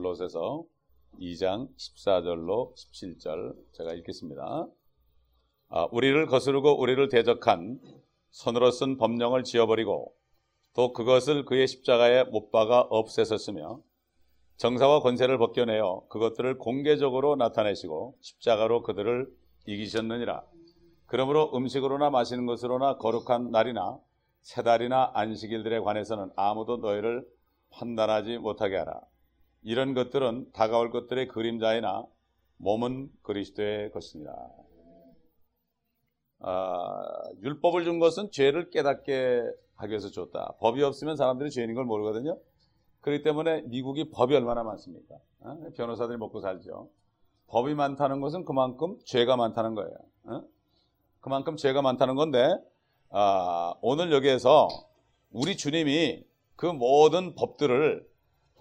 골로새서 2장 14절로 17절 제가 읽겠습니다. 아, 우리를 거스르고 우리를 대적한 손으로 쓴 법령을 지어버리고 또 그것을 그의 십자가에 못 박아 없애셨으며 정사와 권세를 벗겨내어 그것들을 공개적으로 나타내시고 십자가로 그들을 이기셨느니라. 그러므로 음식으로나 마시는 것으로나 거룩한 날이나 세 달이나 안식일들에 관해서는 아무도 너희를 판단하지 못하게 하라. 이런 것들은 다가올 것들의 그림자이나 몸은 그리스도의 것이니라. 아, 율법을 준 것은 죄를 깨닫게 하기 위해서 줬다. 법이 없으면 사람들이 죄인인 걸 모르거든요. 그렇기 때문에 미국이 법이 얼마나 많습니까? 어? 변호사들이 먹고 살죠. 법이 많다는 것은 그만큼 죄가 많다는 거예요. 어? 그만큼 죄가 많다는 건데 아, 오늘 여기에서 우리 주님이 그 모든 법들을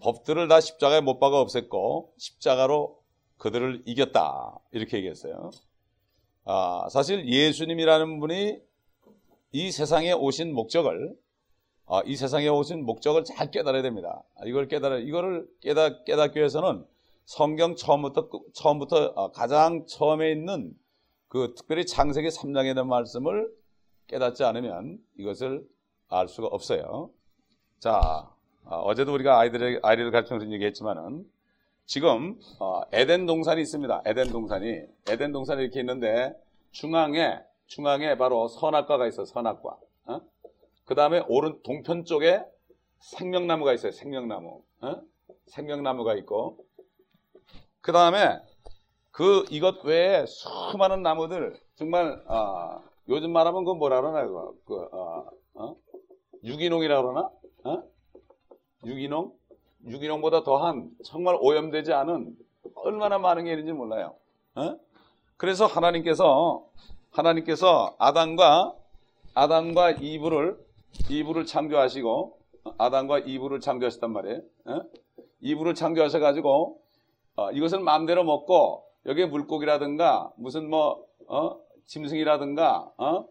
법들을 다 십자가에 못 박아 없앴고 십자가로 그들을 이겼다 이렇게 얘기했어요. 아, 사실 예수님이라는 분이 이 세상에 오신 목적을 아, 이 세상에 오신 목적을 잘 깨달아야 됩니다. 이걸 깨달아 이거를 깨닫 깨닫기 위해서는 성경 처음부터 처음부터 아, 가장 처음에 있는 그 특별히 창세기 3장에 있는 말씀을 깨닫지 않으면 이것을 알 수가 없어요. 자, 어, 제도 우리가 아이들의 아이를 가르치면서 얘기했지만은 지금 어, 에덴 동산이 있습니다. 에덴 동산이 에덴 동산이 이렇게 있는데 중앙에 중앙에 바로 선악과가 있어 선악과. 어? 그 다음에 오른 동편 쪽에 생명나무가 있어요. 생명나무. 어? 생명나무가 있고 그 다음에 그 이것 외에 수많은 나무들 정말 어, 요즘 말하면 그 뭐라 그러나 그, 그? 유기농이라 그러나? 어? 유기농? 유기농보다 더한 정말 오염되지 않은 얼마나 많은 게 있는지 몰라요. 어? 그래서 하나님께서 하나님께서 아담과 아담과 이브를 이브를 창조하시고 아담과 이브를 창조하셨단 말이에요. 어? 이브를 창조하셔 가지고 어, 이것을 마음대로 먹고 여기에 물고기라든가 무슨 뭐 어? 짐승이라든가 어?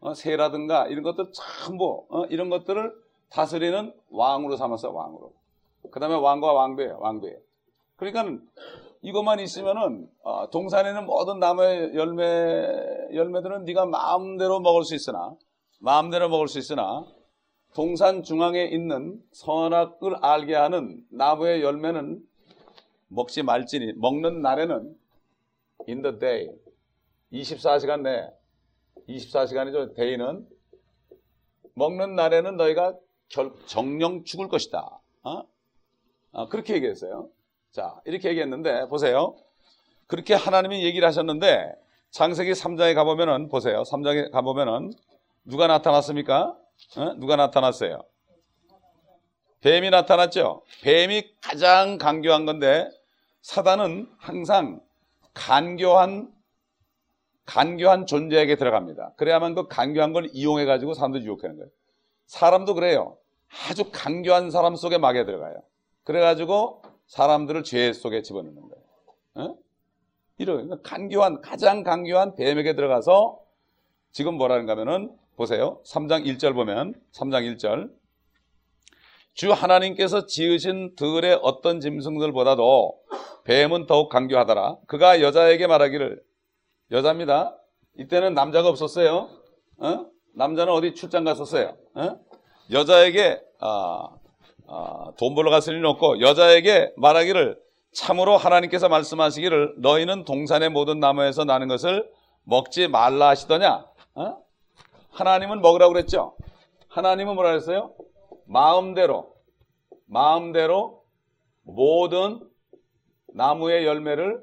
어? 새라든가 이런 것들 전부 어? 이런 것들을 다스리는 왕으로 삼았어 왕으로. 그 다음에 왕과 왕비예요 왕비. 그러니까 이것만 있으면은 어, 동산에는 모든 나무의 열매 열매들은 네가 마음대로 먹을 수 있으나 마음대로 먹을 수 있으나 동산 중앙에 있는 선악을 알게 하는 나무의 열매는 먹지 말지니 먹는 날에는 in the day 24시간 내 24시간이죠. 데이는 먹는 날에는 너희가 결, 정령 죽을 것이다. 어? 어, 그렇게 얘기했어요. 자, 이렇게 얘기했는데 보세요. 그렇게 하나님이 얘기를 하셨는데 창세기 3장에 가보면은 보세요. 3장에 가보면은 누가 나타났습니까? 어? 누가 나타났어요? 뱀이 나타났죠. 뱀이 가장 강교한 건데 사단은 항상 간교한 간교한 존재에게 들어갑니다. 그래야만 그 간교한 걸 이용해 가지고 사람들 유혹하는 거예요. 사람도 그래요. 아주 간교한 사람 속에 막에 들어가요. 그래 가지고 사람들을 죄 속에 집어넣는 거예요. 어? 이런 간교한 가장 간교한 뱀에게 들어가서 지금 뭐라는가 하면은 보세요. 3장 1절 보면 3장 1절 주 하나님께서 지으신 들의 어떤 짐승들보다도 뱀은 더욱 강교하더라. 그가 여자에게 말하기를 여자입니다. 이때는 남자가 없었어요. 어? 남자는 어디 출장 갔었어요. 어? 여자에게 아, 아, 돈 벌러 갔을 일은 없고 여자에게 말하기를 참으로 하나님께서 말씀하시기를 너희는 동산의 모든 나무에서 나는 것을 먹지 말라 하시더냐? 어? 하나님은 먹으라고 그랬죠. 하나님은 뭐라 그랬어요? 마음대로 마음대로 모든 나무의 열매를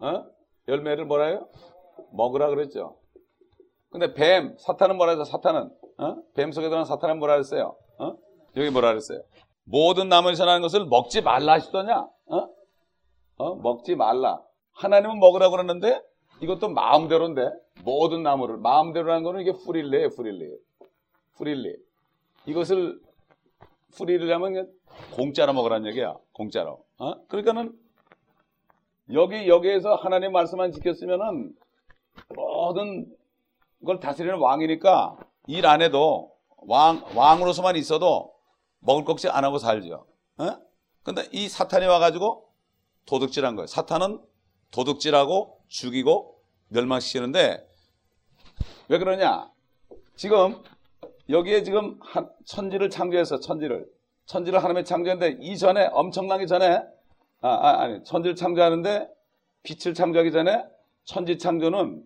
어? 열매를 뭐라 해요? 먹으라 그랬죠. 근데 뱀, 사탄은 뭐라 했어? 사탄은 어? 뱀 속에 들어간 사탄은 뭐라 했어요? 어? 여기 뭐라 그랬어요? 모든 나무에서 나는 것을 먹지 말라 하시더냐? 어? 어? 먹지 말라. 하나님은 먹으라고 그러는데 이것도 마음대로인데 모든 나무를 마음대로라는 거는 이게 프릴레예요, 프릴레. 프릴레. 이것을 프릴레하면 공짜로 먹으라는 얘기야. 공짜로. 어? 그러니까는 여기 여기에서 하나님 말씀만 지켰으면은 모든 걸 다스리는 왕이니까 일 안 해도 왕 왕으로서만 있어도 먹을 걱정 안 하고 살죠. 어? 근데 이 사탄이 와가지고 도둑질한 거예요. 사탄은 도둑질하고 죽이고 멸망시키는데 왜 그러냐? 지금 여기에 지금 한, 천지를 창조해서 천지를 천지를 하나님의 창조했는데 이전에 엄청나기 전에 아, 아 아니 천지를 창조하는데 빛을 창조하기 전에 천지 창조는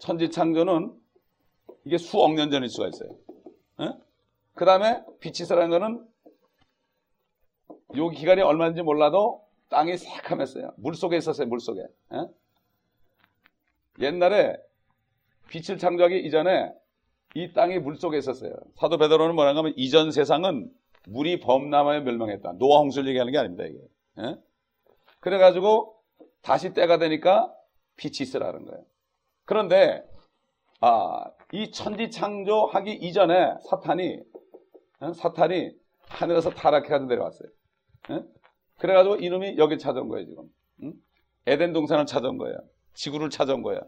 천지 창조는 이게 수억 년 전일 수가 있어요. 그 다음에 빛이 살아난 거는 요 기간이 얼마인지 몰라도 땅이 새카맸어요. 물 속에 있었어요. 물 속에. 에? 옛날에 빛을 창조하기 이전에 이 땅이 물 속에 있었어요. 사도 베드로는 뭐라 하면 이전 세상은 물이 범람하여 멸망했다. 노아 홍수를 얘기하는 게 아닙니다. 이게. 에? 그래가지고 다시 때가 되니까 빛이 있으라는 거예요. 그런데 아, 이 천지 창조하기 이전에 사탄이 사탄이 하늘에서 타락해가지고 내려왔어요. 그래가지고 이놈이 여기 찾아온 거예요 지금. 에덴 동산을 찾아온 거예요. 지구를 찾아온 거예요.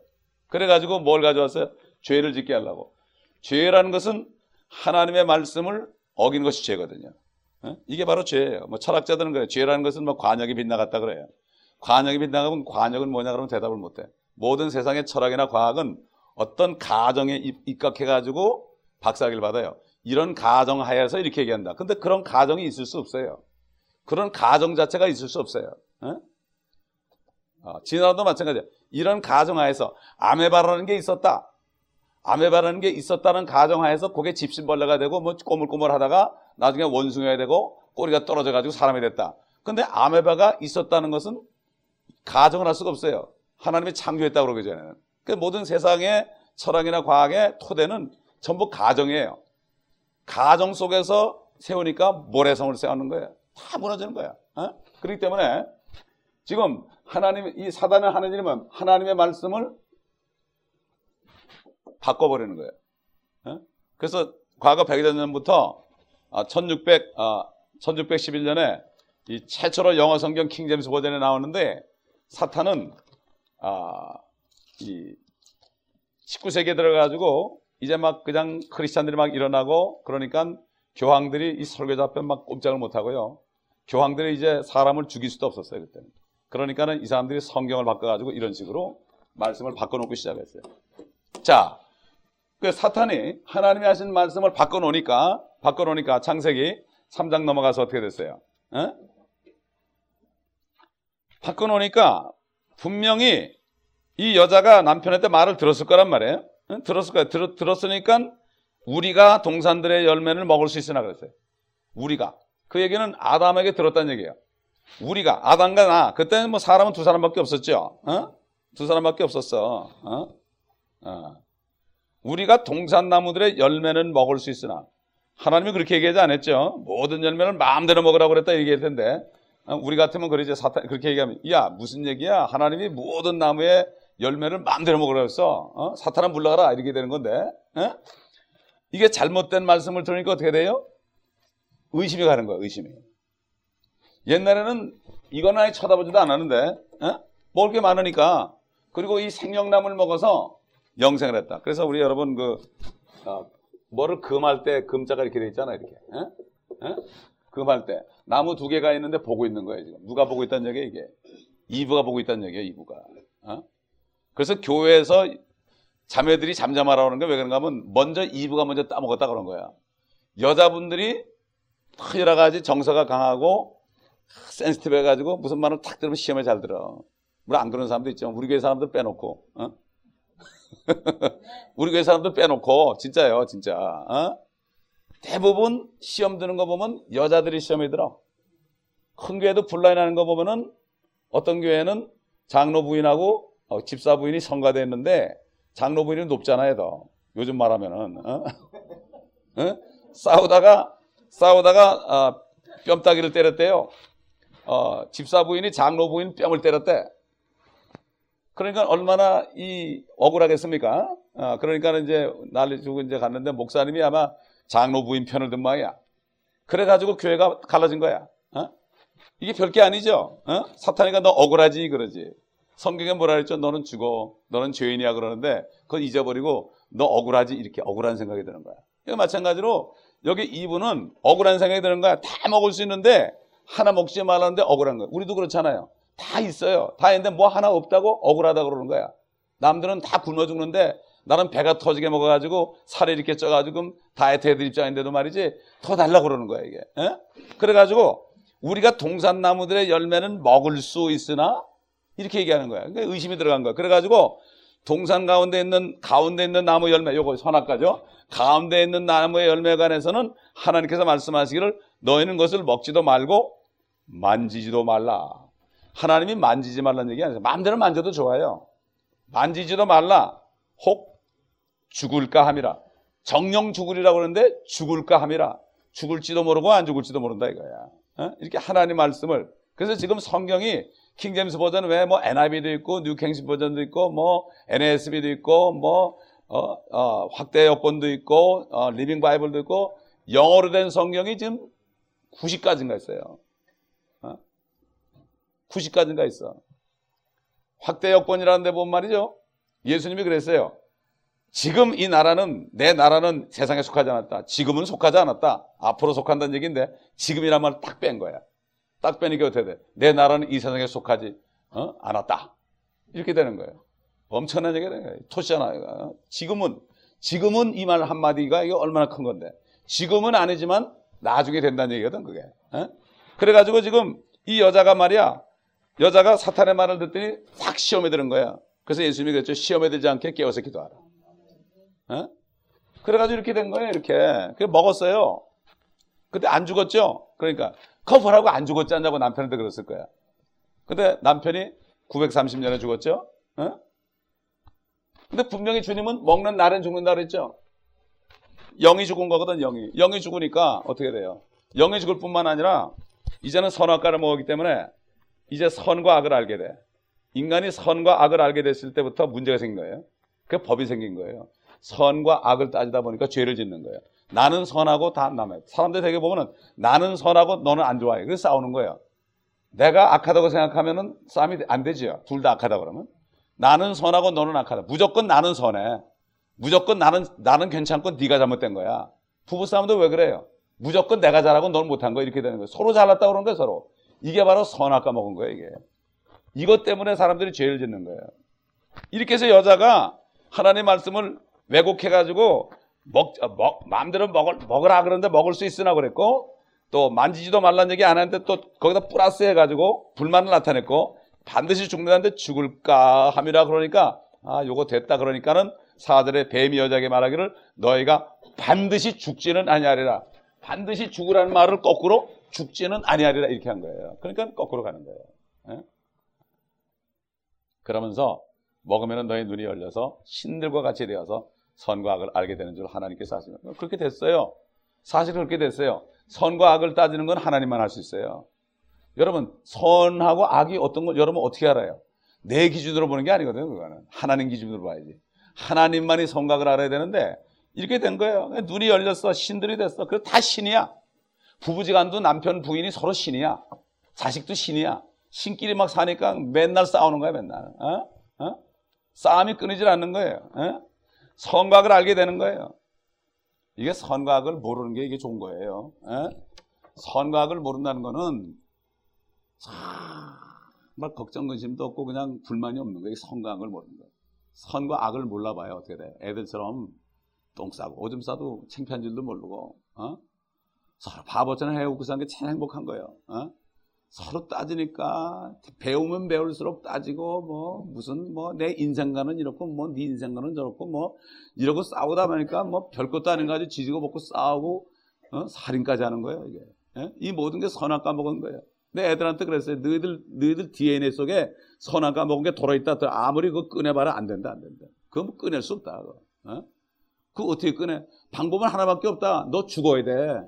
그래가지고 뭘 가져왔어요? 죄를 짓게 하려고. 죄라는 것은 하나님의 말씀을 어긴 것이 죄거든요. 이게 바로 죄예요. 뭐 철학자들은 그래요. 죄라는 것은 뭐 관역이 빗나갔다 그래요. 관역이 빗나가면 관역은 뭐냐 그러면 대답을 못해. 모든 세상의 철학이나 과학은 어떤 가정에 입각해가지고 박사학위를 받아요. 이런 가정 하에서 이렇게 얘기한다. 근데 그런 가정이 있을 수 없어요. 그런 가정 자체가 있을 수 없어요. 어? 어, 진화도 마찬가지야. 이런 가정 하에서 아메바라는 게 있었다. 아메바라는 게 있었다는 가정 하에서 그게 집신벌레가 되고 뭐 꼬물꼬물 하다가 나중에 원숭이가 되고 꼬리가 떨어져 가지고 사람이 됐다. 근데 아메바가 있었다는 것은 가정을 할 수가 없어요. 하나님이 창조했다고 그러기 전에는. 그 모든 세상의 철학이나 과학의 토대는 전부 가정이에요. 가정 속에서 세우니까 모래성을 세우는 거예요. 다 무너지는 거야. 어? 그렇기 때문에 지금 하나님 이 사단을 하는 일이면 하나님의 말씀을 바꿔버리는 거예요. 어? 그래서 과거 100여 년부터 1600, 아, 1611년에 이 최초로 영어 성경 킹제임스 버전에 나오는데 사탄은 아, 이 19세기에 들어가지고 이제 막 그냥 크리스찬들이 막 일어나고 그러니까 교황들이 이 설교자 앞에 막 꼼짝을 못 하고요. 교황들이 이제 사람을 죽일 수도 없었어요 그때는. 그러니까는 이 사람들이 성경을 바꿔가지고 이런 식으로 말씀을 바꿔놓고 시작했어요. 자, 그 사탄이 하나님이 하신 말씀을 바꿔놓으니까 바꿔놓으니까 창세기 3장 넘어가서 어떻게 됐어요? 에? 바꿔놓으니까 분명히 이 여자가 남편한테 말을 들었을 거란 말이에요. 응? 들었을 거예요. 들, 들었으니까 우리가 동산들의 열매를 먹을 수 있으나 그랬어요. 우리가. 그 얘기는 아담에게 들었다는 얘기예요. 우리가 아담과 나 그때는 뭐 사람은 두 사람밖에 없었죠. 어? 두 사람밖에 없었어. 어? 어. 우리가 동산나무들의 열매는 먹을 수 있으나 하나님이 그렇게 얘기하지 않았죠. 모든 열매를 마음대로 먹으라고 그랬다 얘기할 텐데 어, 우리 같으면 그러지 사탄 그렇게 얘기하면 야 무슨 얘기야 하나님이 모든 나무의 열매를 마음대로 먹으라고 했어 어? 사탄은 물러가라 이렇게 되는 건데 어? 이게 잘못된 말씀을 들으니까 어떻게 돼요? 의심이 가는 거야 의심이 옛날에는 이건 아예 쳐다보지도 않았는데 어? 먹을 게 많으니까 그리고 이 생명나무를 먹어서 영생을 했다 그래서 우리 여러분 그 어, 뭐를 금할 때 금자가 이렇게 돼 있잖아 이렇게 어? 어? 금할 때 나무 두 개가 있는데 보고 있는 거예요 지금 누가 보고 있다는 얘기예요 이게 이브가 보고 있다는 얘기예요 이브가 어? 그래서 교회에서 자매들이 잠잠하라 그러는 게 왜 그런가 하면 먼저 이브가 먼저 따먹었다 그런 거야 여자분들이 여러 가지 정서가 강하고 센스티브 해 가지고 무슨 말을 탁 들으면 시험에 잘 들어 물론 안 그런 사람도 있죠 우리 교회 사람들 빼놓고 어? 우리 교회 사람들 빼놓고 진짜요 진짜 어? 대부분 시험 드는 거 보면 여자들이 시험에 들어. 큰 교회도 불라인 하는 거 보면은 어떤 교회는 장로 부인하고 어, 집사 부인이 성가됐는데 장로 부인이 높잖아요, 더. 요즘 말하면은 어? 어? 싸우다가 싸우다가 어, 뺨따기를 때렸대요. 어, 집사 부인이 장로 부인 뺨을 때렸대. 그러니까 얼마나 이 억울하겠습니까? 어, 그러니까 이제 난리 주고 이제 갔는데 목사님이 아마 장로 부인 편을 든 모양이야. 그래가지고 교회가 갈라진 거야. 어? 이게 별게 아니죠. 어? 사탄이가 너 억울하지 그러지. 성경에 뭐라 그랬죠? 너는 죽어. 너는 죄인이야 그러는데 그걸 잊어버리고 너 억울하지 이렇게 억울한 생각이 드는 거야. 마찬가지로 여기 이분은 억울한 생각이 드는 거야. 다 먹을 수 있는데 하나 먹지 말라는데 억울한 거예요. 우리도 그렇잖아요. 다 있어요. 다 있는데 뭐 하나 없다고 억울하다 그러는 거야. 남들은 다 굶어 죽는데 나는 배가 터지게 먹어가지고 살이 이렇게 쪄가지고 다이어트 해드 입장인데도 말이지 더 달라고 그러는 거야 이게. 에? 그래가지고 우리가 동산나무들의 열매는 먹을 수 있으나 이렇게 얘기하는 거야. 그러니까 의심이 들어간 거야. 그래가지고 동산 가운데 있는 가운데 있는 나무 열매 요거 선악과죠. 가운데 있는 나무의 열매에 관해서는 하나님께서 말씀하시기를 너희는 것을 먹지도 말고 만지지도 말라. 하나님이 만지지 말라는 얘기 아니에요. 마음대로 만져도 좋아요. 만지지도 말라. 혹 죽을까 함이라. 정령 죽으리라고 그러는데 죽을까 함이라. 죽을지도 모르고 안 죽을지도 모른다 이거야. 어? 이렇게 하나님 말씀을 그래서 지금 성경이 King James Version 외에 뭐 NIV도 있고 New King's Version도 있고 뭐 NASB도 있고 뭐 어, 어, 확대 역본도 있고 어, Living Bible도 있고 영어로 된 성경이 지금 90가지인가 있어요. 90가지인가 있어. 확대 역본이라는 데 보면 말이죠. 예수님이 그랬어요. 지금 이 나라는 내 나라는 세상에 속하지 않았다. 지금은 속하지 않았다. 앞으로 속한다는 얘기인데 지금이란 말을 딱 뺀 거야. 딱 빼니까 어떻게 돼? 내 나라는 이 세상에 속하지 어? 않았다. 이렇게 되는 거예요. 엄청난 얘기가 거예요. 토시잖아요. 지금은 지금은 이 말 한마디가 이게 얼마나 큰 건데 지금은 아니지만 나중에 된다는 얘기거든 그게. 어? 그래가지고 지금 이 여자가 말이야 여자가 사탄의 말을 듣더니 확 시험에 드는 거야. 그래서 예수님이 그랬죠. 시험에 들지 않게 깨워서 기도하라. 어? 그래가지고 이렇게 된 거예요. 이렇게. 그 먹었어요. 근데 안 죽었죠. 그러니까 커플하고 안 죽었지 않냐고 남편한테 그랬을 거야. 근데 남편이 930년에 죽었죠. 어? 근데 분명히 주님은 먹는 날은 죽는다 그랬죠. 영이 죽은 거거든, 영이. 영이 죽으니까 어떻게 돼요? 영이 죽을 뿐만 아니라 이제는 선악과를 먹었기 때문에 이제 선과 악을 알게 돼. 인간이 선과 악을 알게 됐을 때부터 문제가 생긴 거예요. 그 법이 생긴 거예요. 선과 악을 따지다 보니까 죄를 짓는 거예요. 나는 선하고 다 남아요. 사람들 되게 보면은 나는 선하고 너는 안 좋아해. 그래서 싸우는 거예요. 내가 악하다고 생각하면은 싸움이 안 되지요. 둘 다 악하다 그러면. 나는 선하고 너는 악하다. 무조건 나는 선해. 무조건 나는 나는 괜찮고 네가 잘못된 거야. 부부 싸움도 왜 그래요? 무조건 내가 잘하고 너는 못한 거 이렇게 되는 거예요. 서로 잘났다 그러는 거예요, 서로. 이게 바로 선악과 먹은 거예요, 이게. 이것 때문에 사람들이 죄를 짓는 거예요. 이렇게 해서 여자가 하나님 말씀을 왜곡해 가지고 먹, 어, 먹 마음대로 먹을, 먹으라 그러는데 먹을 수 있으나 그랬고 또 만지지도 말란 얘기 안 했는데 또 거기다 플러스 해가지고 불만을 나타냈고 반드시 죽는다는데 죽을까 함이라 그러니까 아 요거 됐다 그러니까는 사들의 뱀이 여자에게 말하기를 너희가 반드시 죽지는 아니하리라 반드시 죽으라는 말을 거꾸로 죽지는 아니하리라 이렇게 한 거예요. 그러니까 거꾸로 가는 거예요. 예? 그러면서 먹으면 너희 눈이 열려서 신들과 같이 되어서 선과 악을 알게 되는 줄 하나님께서 하시면 그렇게 됐어요. 사실 그렇게 됐어요. 선과 악을 따지는 건 하나님만 할 수 있어요. 여러분 선하고 악이 어떤 걸 여러분 어떻게 알아요? 내 기준으로 보는 게 아니거든요. 그거는 하나님 기준으로 봐야지. 하나님만이 선각을 알아야 되는데 이렇게 된 거예요. 눈이 열렸어. 신들이 됐어. 그다 신이야. 부부지간도 남편 부인이 서로 신이야. 자식도 신이야. 신끼리 막 사니까 맨날 싸우는 거야 맨날. 어? 어? 싸움이 끊이질 않는 거예요. 어? 선각을 알게 되는 거예요. 이게 선각을 모르는 게 이게 좋은 거예요. 에? 선각을 모른다는 거는 정말 걱정 근심도 없고 그냥 불만이 없는 거예요. 선각을 모르는 거예요. 선과 악을 몰라봐요. 어떻게 돼? 애들처럼 똥 싸고 오줌 싸도 창피한 줄도 모르고 어? 서로 바보처럼 해오고 사는 게 참 행복한 거예요. 어? 서로 따지니까 배우면 배울수록 따지고 뭐 무슨 뭐 내 인생관은 이렇고 뭐 네 인생관은 저렇고 뭐 이러고 싸우다 보니까 뭐 별것도 아닌 가지고 지지고 먹고 싸우고 어? 살인까지 하는 거예요 이게 예? 이 모든 게 선악과 먹은 거예요. 내 애들한테 그랬어요. 너희들 너희들 DNA 속에 선악과 먹은 게 돌아있다. 아무리 그거 꺼내봐라 안 된다 안 된다. 그거 뭐 꺼낼 수 없다. 그거. 어? 그거 어떻게 꺼내? 방법은 하나밖에 없다. 너 죽어야 돼.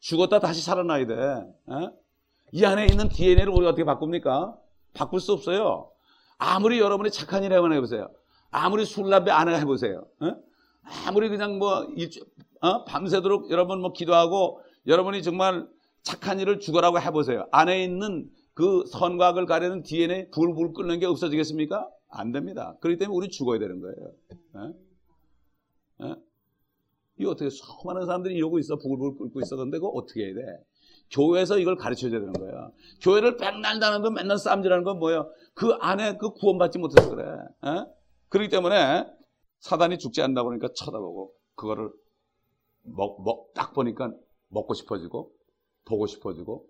죽었다 다시 살아나야 돼. 어? 이 안에 있는 DNA를 우리가 어떻게 바꿉니까? 바꿀 수 없어요. 아무리 여러분이 착한 일 해보나 해보세요. 아무리 술, 담배 안 해보세요. 어? 아무리 그냥 뭐, 어? 밤새도록 여러분 뭐 기도하고 여러분이 정말 착한 일을 죽어라고 해보세요. 안에 있는 그 선각을 가리는 DNA 불불 끓는 게 없어지겠습니까? 안 됩니다. 그렇기 때문에 우리 죽어야 되는 거예요. 어? 어? 이거 어떻게 수많은 사람들이 이러고 있어. 불불 끓고 있어. 근데 그거 어떻게 해야 돼? 교회에서 이걸 가르쳐야 되는 거야. 교회를 백날 다는거 맨날 싸움질하는 건 뭐예요? 그 안에 그 구원받지 못해서 그래. 에? 그렇기 때문에 사단이 죽지 않는다 보니까 쳐다보고 그거를 먹, 먹, 딱 보니까 먹고 싶어지고 보고 싶어지고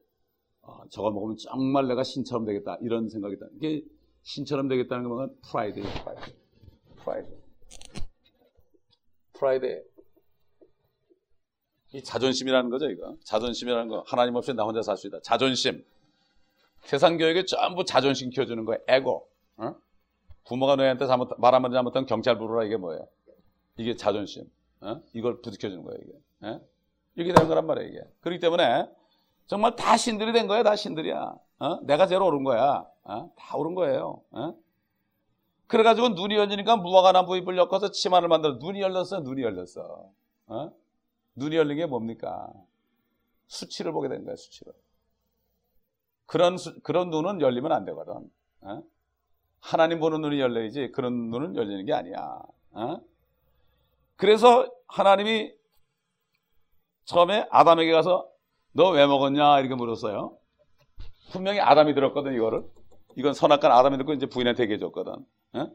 어, 저거 먹으면 정말 내가 신처럼 되겠다 이런 생각이 다 이게 신처럼 되겠다는 건 pride예요 pride pride pride 이 자존심이라는 거죠 이거 자존심이라는 거 하나님 없이 나 혼자 살 수 있다 자존심 세상 교육에 전부 자존심 키워주는 거예요 에고 어? 부모가 너희한테 잘못 말 한마디 잘못하면 경찰 부르라 이게 뭐예요 이게 자존심 어? 이걸 부딪혀주는 거예요 이게 어? 이렇게 되는 거란 말이에요 이게 그렇기 때문에 정말 다 신들이 된 거야, 다 신들이야. 어? 내가 제일 옳은 거야. 어? 다 옳은 거예요. 어? 그래가지고 눈이 열리니까 무화과나 부입을 엮어서 치마를 만들어 눈이 열렸어, 눈이 열렸어. 어? 눈이 열린 게 뭡니까? 수치를 보게 된 거야, 수치를. 그런 수, 그런 눈은 열리면 안 되거든. 어? 하나님 보는 눈이 열려야지 그런 눈은 열리는 게 아니야. 어? 그래서 하나님이 처음에 아담에게 가서 너 왜 먹었냐? 이렇게 물었어요. 분명히 아담이 들었거든, 이거를. 이건 선악관 아담이 듣고 이제 부인한테 얘기해줬거든. 어?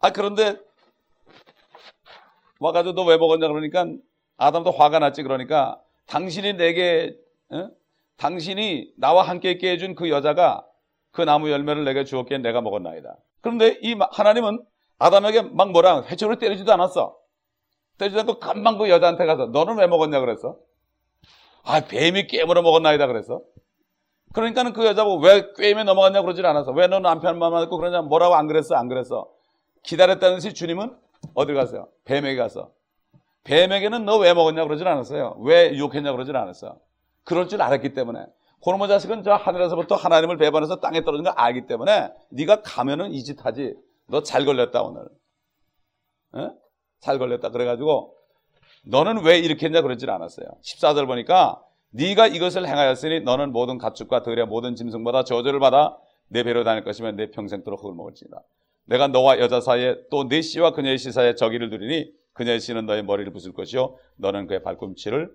아, 그런데 와가지고 너 왜 먹었냐? 그러니까 아담도 화가 났지. 그러니까 당신이 내게, 어? 당신이 나와 함께 있게 해준 그 여자가 그 나무 열매를 내게 주었기에 내가 먹었나이다. 그런데 이 하나님은 아담에게 막 뭐라 회초를 때리지도 않았어. 때리지 않고 금방 그 여자한테 가서 너는 왜 먹었냐 그랬어. 아, 뱀이 깨물어 먹었나이다 그래서. 그러니까는 그 여자가 왜 꿰임에 넘어갔냐 그러질 않았어. 왜 너 남편만 만났고 그러냐 뭐라고 안 그랬어 안 그랬어. 기다렸다는 듯이 주님은 어디 갔어요? 뱀에게 가서. 뱀에게는 너 왜 먹었냐 그러질 않았어요. 왜 유혹했냐 그러질 않았어. 그럴 줄 알았기 때문에. 고노모 자식은 저 하늘에서부터 하나님을 배반해서 땅에 떨어진 걸 알기 때문에 네가 가면은 이 짓 하지. 너 잘 걸렸다 오늘. 에? 잘 걸렸다. 그래가지고 너는 왜 이렇게 했냐 그러질 않았어요. 14절 보니까 네가 이것을 행하였으니 너는 모든 가축과 들의 모든 짐승보다 저주를 받아 내 배로 다닐 것이면 내 평생도록 흙을 먹을지다. 내가 너와 여자 사이에 또내 씨와 그녀의 씨 사이에 저기를 두리니 그녀의 씨는 너의 머리를 부술 것이요 너는 그의 발꿈치를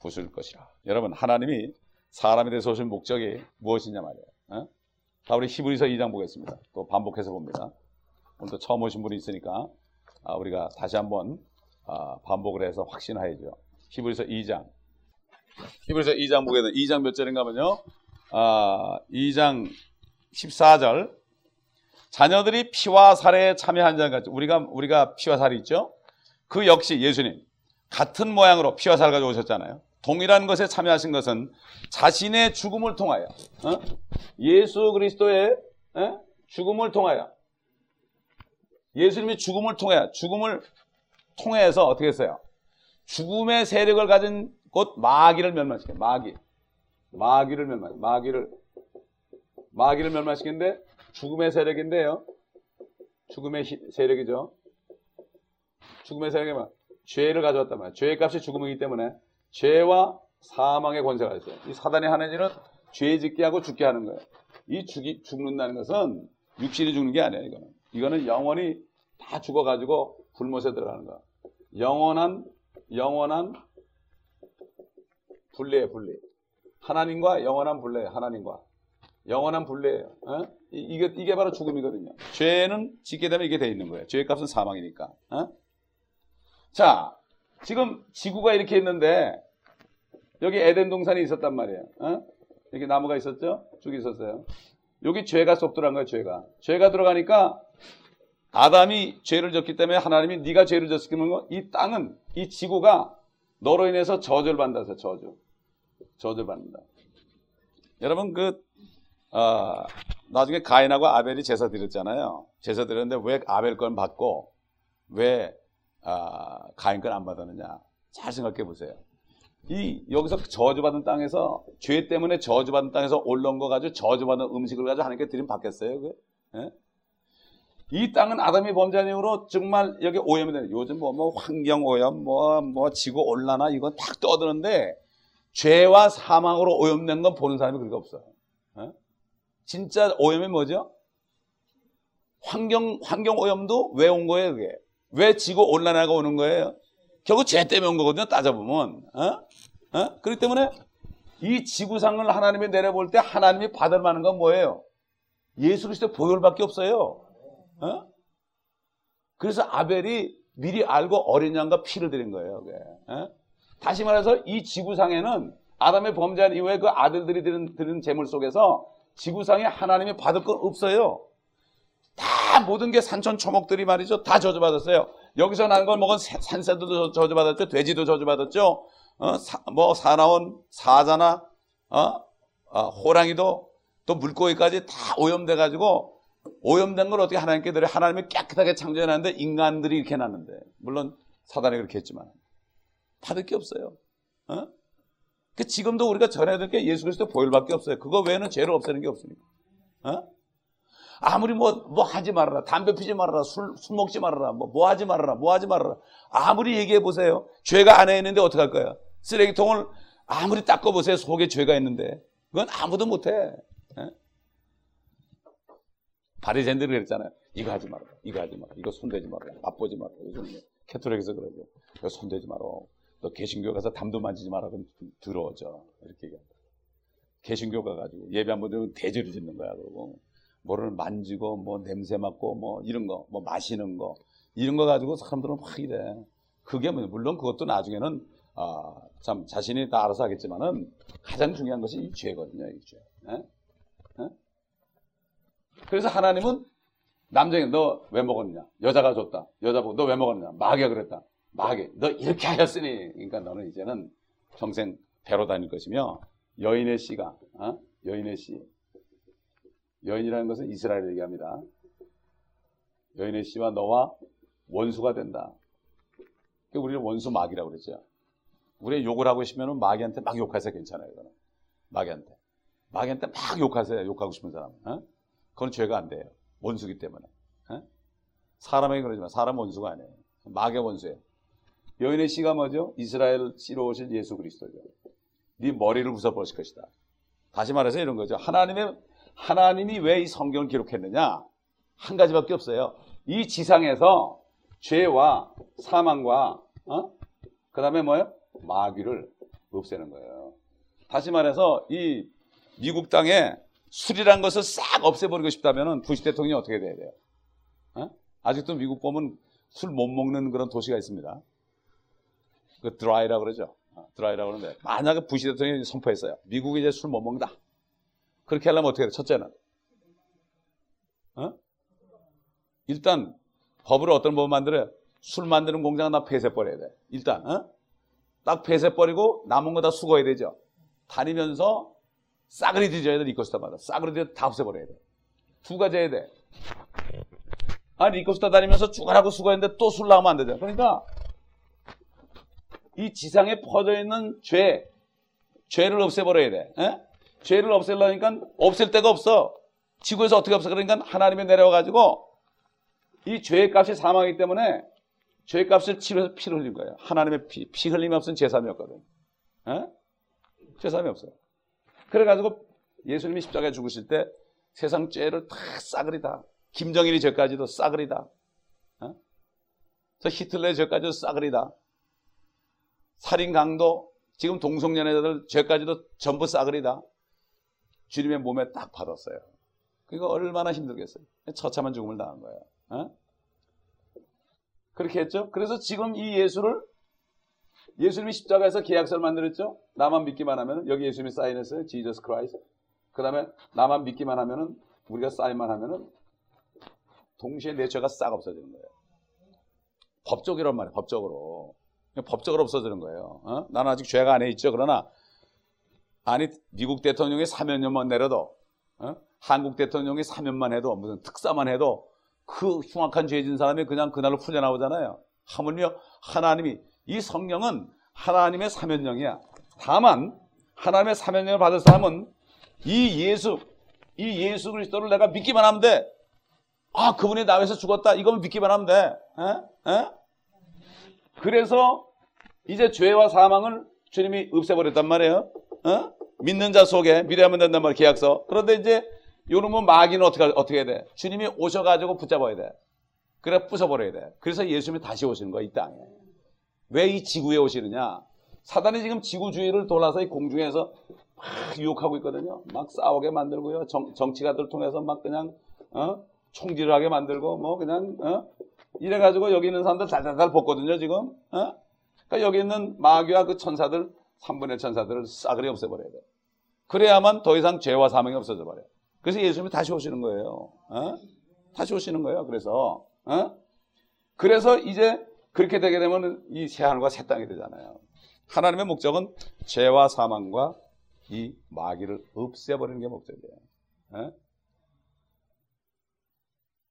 부술 것이라. 여러분 하나님이 사람에 대해서 오신 목적이 무엇이냐 말이에요. 어? 자 우리 히브리서 2장 보겠습니다. 또 반복해서 봅니다. 오늘 또 처음 오신 분이 있으니까 아, 우리가 다시 한번 아, 반복을 해서 확신하야죠. 히브리서 2장. 히브리서 2장 보게 되면 2장 몇 절인가 하면요. 아, 2장 14절. 자녀들이 피와 살에 참여한 자 같이 우리가 우리가 피와 살이 있죠. 그 역시 예수님 같은 모양으로 피와 살 가지고 오셨잖아요. 동일한 것에 참여하신 것은 자신의 죽음을 통하여 어? 예수 그리스도의 어? 죽음을 통하여 예수님이 죽음을 통해 죽음을 통해서 어떻게 했어요? 죽음의 세력을 가진 곧 마귀를 멸망시켜. 마귀. 마귀를 멸망. 마귀를 마귀를 멸망시키는데 죽음의 세력인데요. 죽음의 세력이죠. 죽음의 세력이 뭐 죄를 가져왔단 말이에요. 죄의 값이 죽음이기 때문에 죄와 사망의 권세가 있어요. 이 사단이 하는 일은 죄 짓게 하고 죽게 하는 거예요. 이 죽이, 죽는다는 것은 육신이 죽는 게 아니에요. 이거는. 이거는 영원히 다 죽어가지고 불못에 들어가는 거. 영원한 영원한 분리에 분리. 하나님과 영원한 분리. 하나님과 영원한 분리예요. 어? 이게 이게 바로 죽음이거든요. 죄는 짓게 되면 이게 돼 있는 거예요. 죄의 값은 사망이니까. 어? 자, 지금 지구가 이렇게 있는데 여기 에덴 동산이 있었단 말이에요. 어? 이렇게 나무가 있었죠? 쭉 있었어요. 여기 죄가 쏙 들어간 거예요. 죄가. 죄가 들어가니까 아담이 죄를 졌기 때문에 하나님이 네가 죄를 졌으면 이 땅은 이 지구가 너로 인해서 저주를 받는다. 저주. 저주를 받는다. 여러분 그 어, 나중에 가인하고 아벨이 제사 드렸잖아요. 제사 드렸는데 왜 아벨 건 받고 왜 어, 가인 건 안 받았느냐? 잘 생각해 보세요. 이 여기서 저주받은 땅에서 죄 때문에 저주받은 땅에서 올라온 거 가지고 저주받은 음식을 가지고 하나님께 드림 받겠어요? 그? 예? 이 땅은 아담이 범죄한 이후로 정말 여기 오염이 되는 요즘 뭐, 뭐 환경 오염 뭐, 뭐 지구 온난화 이건 딱 떠드는데 죄와 사망으로 오염된 건 보는 사람이 그렇게 없어요. 어? 진짜 오염이 뭐죠? 환경, 환경 오염도 왜 온 거예요, 그게? 왜 지구 온난화가 오는 거예요? 결국 죄 때문에 온 거거든요, 따져보면. 어? 어? 그렇기 때문에 이 지구상을 하나님이 내려볼 때 하나님이 받을 만한 건 뭐예요? 예수 그리스도 보혈밖에 없어요. 어? 그래서 아벨이 미리 알고 어린 양과 피를 드린 거예요. 어? 다시 말해서 이 지구상에는 아담의 범죄한 이후에 그 아들들이 드린, 재물 속에서 지구상에 하나님이 받을 건 없어요. 다 모든 게 산천 초목들이 말이죠. 다 저주받았어요. 여기서 난 걸 먹은 산새도 저주받았죠. 돼지도 저주받았죠. 어, 사, 뭐 사나운 사자나 어? 어, 호랑이도 또 물고기까지 다 오염돼 가지고 오염된 걸 어떻게 하나님께 드려 하나님이 깨끗하게 창조해놨는데 인간들이 이렇게 났는데 물론 사단이 그렇게 했지만 받을 게 없어요. 어? 그 지금도 우리가 전해야 될 게 예수 그리스도 보혈밖에 없어요. 그거 외에는 죄를 없애는 게 없으니까. 어? 아무리 뭐, 뭐 하지 말아라. 담배 피지 말아라. 술, 술 먹지 말아라. 뭐, 뭐 하지 말아라. 뭐 하지 말아라. 아무리 얘기해 보세요. 죄가 안에 있는데 어떡할 거야? 쓰레기통을 아무리 닦아보세요. 속에 죄가 있는데. 그건 아무도 못해. 예? 바리새인들이 그랬잖아요. 이거 하지 말아라. 이거 하지 마라. 이거 손대지 마라. 맛보지 마라. 요즘 캐토릭에서 그러죠. 이거 손대지 마라. 너 개신교 가서 담도 만지지 마라. 그럼 더러워져. 이렇게 얘기합니다. 개신교 가가지고 예배 한번 되면 대죄를 짓는 거야. 그러고. 뭐를 만지고 뭐 냄새 맡고 뭐 이런 거, 뭐 마시는 거 이런 거 가지고 사람들은 막 이래. 그게 뭐 물론 그것도 나중에는 아, 참 자신이 다 알아서 하겠지만은 가장 중요한 것이 이 죄거든요, 이 죄. 에? 에? 그래서 하나님은 남자에게 너 왜 먹었냐? 여자가 줬다. 여자 보고 너 왜 먹었냐? 마귀가 그랬다. 마귀, 너 이렇게 하였으니, 그러니까 너는 이제는 평생 배로 다닐 것이며 여인의 씨가, 어? 여인의 씨, 여인이라는 것은 이스라엘을 얘기합니다. 여인의 씨와 너와 원수가 된다. 우리는 원수 마귀라고 그랬죠. 우리 욕을 하고 싶으면 마귀한테 막 욕하세요. 괜찮아요. 이거는. 마귀한테. 마귀한테 막 욕하세요. 욕하고 싶은 사람. 어? 그건 죄가 안 돼요. 원수기 때문에. 어? 사람에게 그러지만 사람 원수가 아니에요. 마귀 원수예요. 여인의 씨가 뭐죠? 이스라엘 씨로 오실 예수 그리스도죠. 네 머리를 부숴버릴 것이다. 다시 말해서 이런 거죠. 하나님의 하나님이 왜 이 성경을 기록했느냐? 한 가지밖에 없어요. 이 지상에서 죄와 사망과 어? 그 다음에 뭐예요? 마귀를 없애는 거예요. 다시 말해서 이 미국 땅에 술이란 것을 싹 없애버리고 싶다면 부시 대통령이 어떻게 돼야 돼요? 어? 아직도 미국 보면 술 못 먹는 그런 도시가 있습니다. 그 드라이라 그러죠. 어, 드라이라 그러는데 만약에 부시 대통령이 선포했어요. 미국이 이제 술 못 먹는다. 그렇게 하려면 어떻게 돼? 첫째는 어? 일단 법을 어떤 법을 만들어요? 술 만드는 공장은 다 폐쇄버려야 돼. 일단 어? 딱 폐쇄버리고 남은 거 다 수거해야 되죠. 다니면서 싸그리 뒤져야 돼 리코스타마다. 싸그리 뒤져 다 없애버려야 돼. 두 가지 해야 돼. 아 리코스타 다니면서 쭈가라고 수거했는데 또 술 나오면 안 되죠. 그러니까 이 지상에 퍼져 있는 죄, 죄를 없애버려야 돼. 에? 죄를 없애려니까 없앨 데가 없어. 지구에서 어떻게 없어? 그러니까 하나님이 내려와가지고 이 죄의 값이 사망이기 때문에 죄의 값을 치료해서 피를 흘린 거예요. 하나님의 피, 피 흘림이 없으면 제삼이었거든. 에? 제삼이 없어요. 그래가지고 예수님이 십자가에 죽으실 때 세상 죄를 다 싸그리 다. 김정일이 죄까지도 싸그리 다. 어? 저 히틀러의 죄까지도 싸그리 다. 살인 강도, 지금 동성연애자들 죄까지도 전부 싸그리다. 주님의 몸에 딱 받았어요. 그거 얼마나 힘들겠어요. 처참한 죽음을 당한 거예요. 어? 그렇게 했죠. 그래서 지금 이 예수를 예수님이 십자가에서 계약서를 만들었죠. 나만 믿기만 하면 여기 예수님이 사인했어요. Jesus Christ. 그 다음에 나만 믿기만 하면은 우리가 사인만 하면은 동시에 내 죄가 싹 없어지는 거예요. 법적이란 말이에요. 법적으로. 법적으로 없어지는 거예요. 어? 나는 아직 죄가 안에 있죠. 그러나 아니 미국 대통령이 사면료만 내려도 어? 한국 대통령이 사면만 해도 무슨 특사만 해도 그 흉악한 죄 지은 사람이 그냥 그날로 풀려나오잖아요. 하물며 하나님이 이 성령은 하나님의 사면령이야. 다만 하나님의 사면령을 받을 사람은 이 예수 이 예수 그리스도를 내가 믿기만 하면 돼. 아 그분이 나 위해서 죽었다. 이거면 믿기만 하면 돼. 에? 에? 그래서 이제 죄와 사망을 주님이 없애버렸단 말이에요. 어? 믿는 자 속에 미래하면 된단 말이야 계약서. 그런데 이제 요놈은 마귀는 어떻게 어떻게 해야 돼? 주님이 오셔가지고 붙잡아야 돼. 그래 부숴버려야 돼. 그래서 예수님이 다시 오시는 거야 이 땅에. 왜 이 지구에 오시느냐? 사단이 지금 지구 주위를 돌아서 이 공중에서 막 유혹하고 있거든요. 막 싸우게 만들고요. 정, 정치가들 통해서 막 그냥 어? 총질하게 만들고 뭐 그냥 어? 이래가지고 여기 있는 사람들 달달달 벗거든요 지금. 어? 그러니까 여기 있는 마귀와 그 천사들 3분의 천사들을 싸그리 없애버려야 돼. 그래야만 더 이상 죄와 사망이 없어져 버려요. 그래서 예수님이 다시 오시는 거예요. 어? 다시 오시는 거예요. 그래서 어? 그래서 이제 그렇게 되게 되면 이 새하늘과 새 땅이 되잖아요. 하나님의 목적은 죄와 사망과 이 마귀를 없애버리는 게 목적이에요. 어?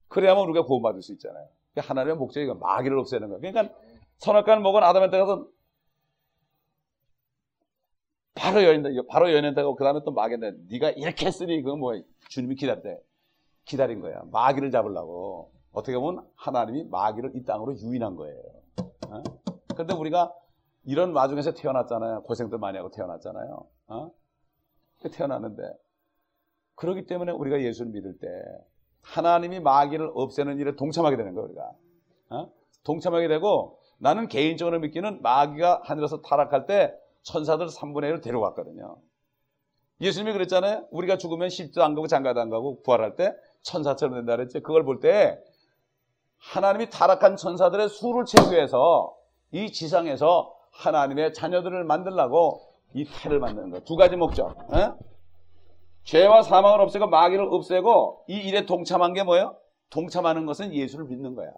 그래야만 우리가 구원받을 수 있잖아요. 하나님의 목적이 마귀를 없애는 거예요. 그러니까 선악과를 먹은 아담한테 가서 바로 열린다. 바로 열린다고 그 다음에 또 마귀한테 네가 이렇게 했으니 그거 뭐 주님이 기다렸대. 기다린 거야. 마귀를 잡으려고. 어떻게 보면 하나님이 마귀를 이 땅으로 유인한 거예요. 어? 그런데 우리가 이런 와중에서 태어났잖아요. 고생들 많이 하고 태어났잖아요. 어? 태어났는데 그렇기 때문에 우리가 예수를 믿을 때 하나님이 마귀를 없애는 일에 동참하게 되는 거예요. 우리가 어? 동참하게 되고 나는 개인적으로 믿기는 마귀가 하늘에서 타락할 때 천사들 3분의 1을 데려갔거든요. 예수님이 그랬잖아요. 우리가 죽으면 십도 안 가고 장가도 안 가고 부활할 때 천사처럼 된다 그랬죠. 그걸 볼 때 하나님이 타락한 천사들의 수를 체수해서 이 지상에서 하나님의 자녀들을 만들라고 이 태를 만드는 거예요. 두 가지 목적. 에? 죄와 사망을 없애고 마귀를 없애고 이 일에 동참한 게 뭐예요? 동참하는 것은 예수를 믿는 거야.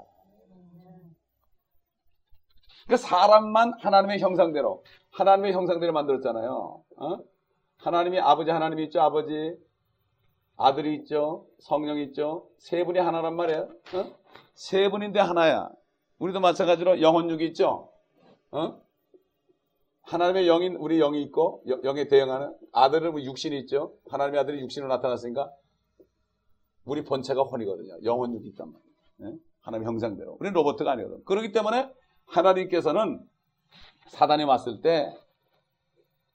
그러니까 사람만 하나님의 형상대로 하나님의 형상대로 만들었잖아요. 어? 하나님이 아버지 하나님이 있죠. 아버지 아들이 있죠. 성령이 있죠. 세 분이 하나란 말이에요. 어? 세 분인데 하나야. 우리도 마찬가지로 영혼육이 있죠. 어? 하나님의 영인 우리 영이 있고 영에 대응하는 아들은 뭐 육신이 있죠. 하나님의 아들이 육신으로 나타났으니까 우리 본체가 혼이거든요. 영혼 육이 있단 말이에요. 네? 하나님의 형상대로. 우리는 로버트가 아니거든. 그렇기 때문에 하나님께서는 사단이 왔을 때